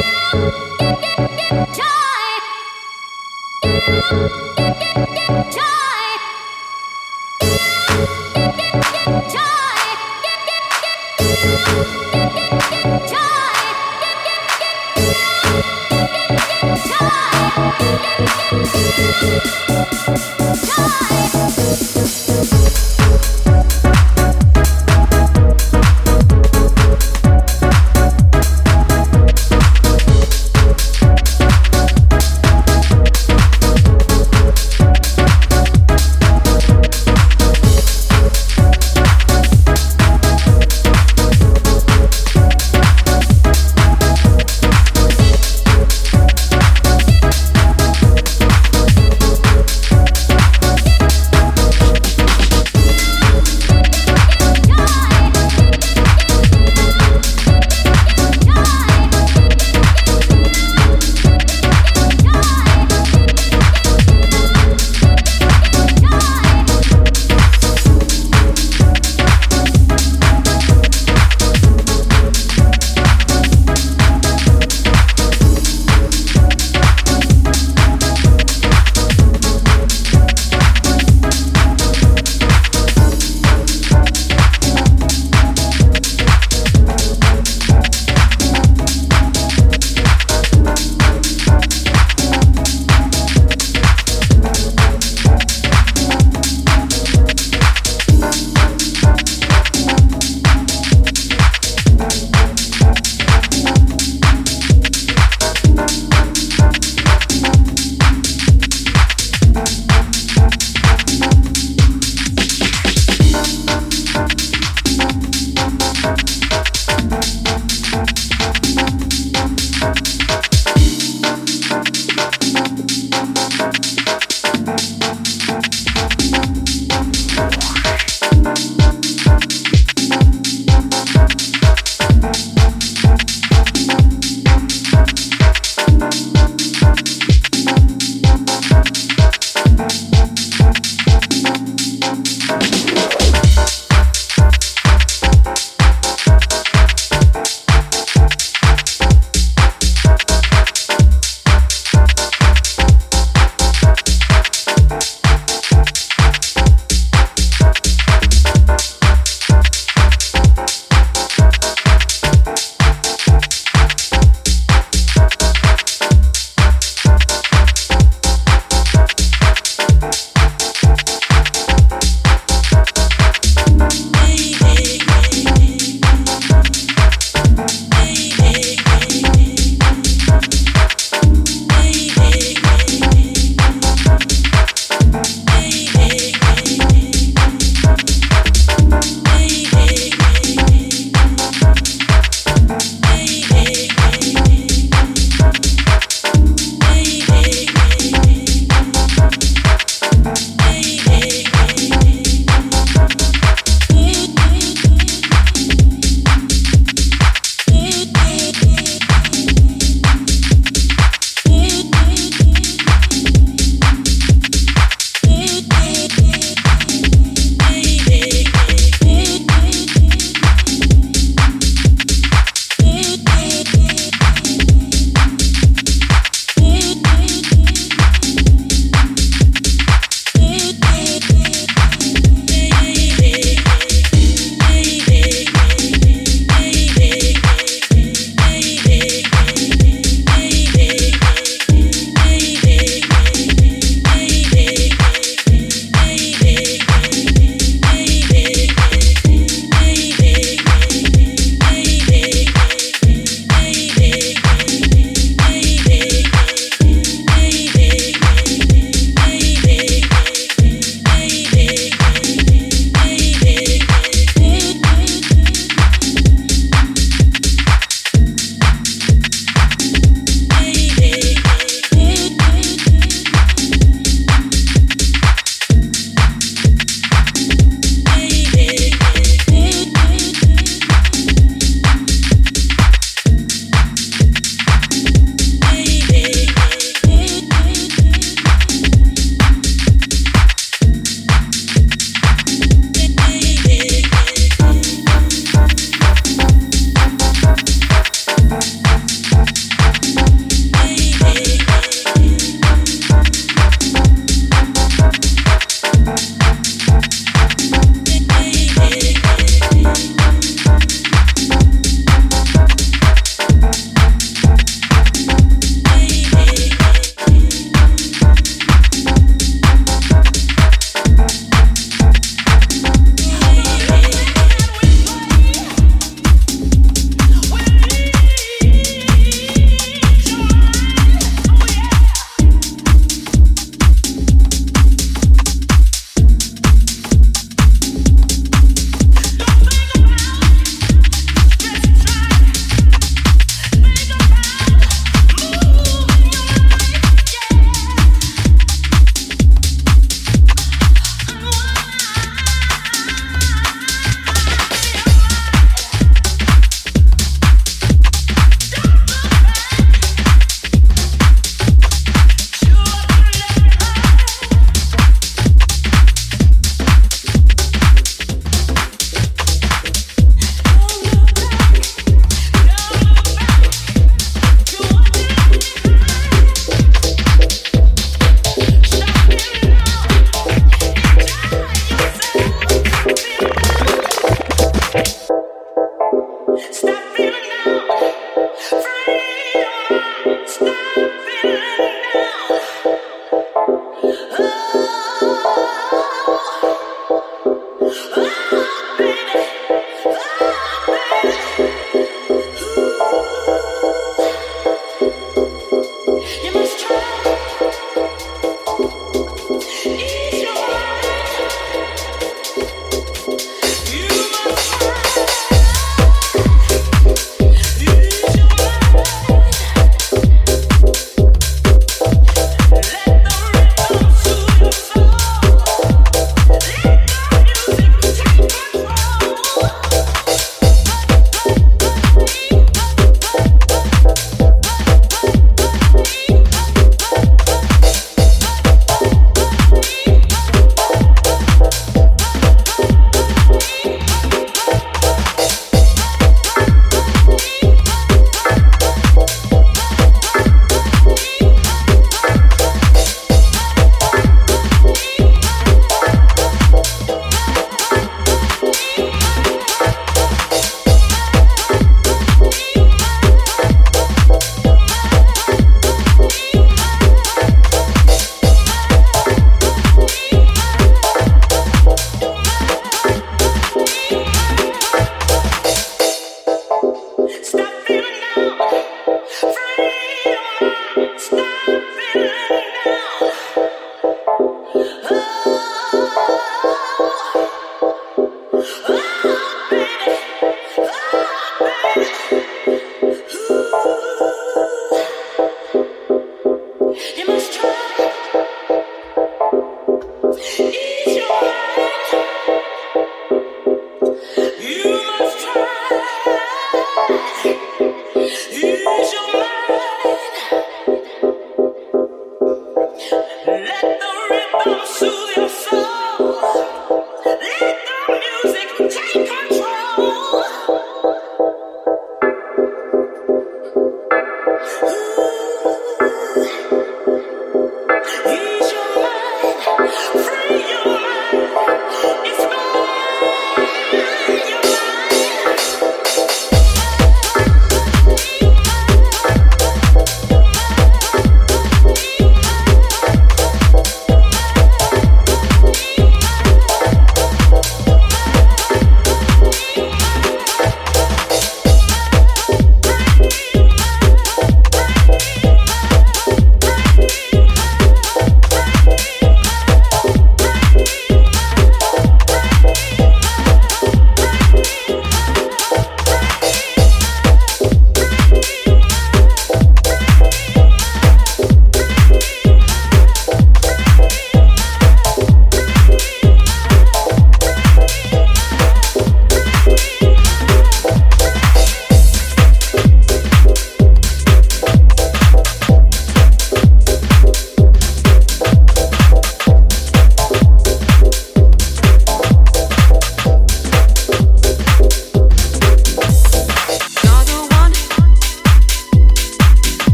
Time!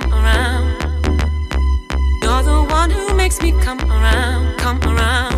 come around. You're the one who makes me come around, come around.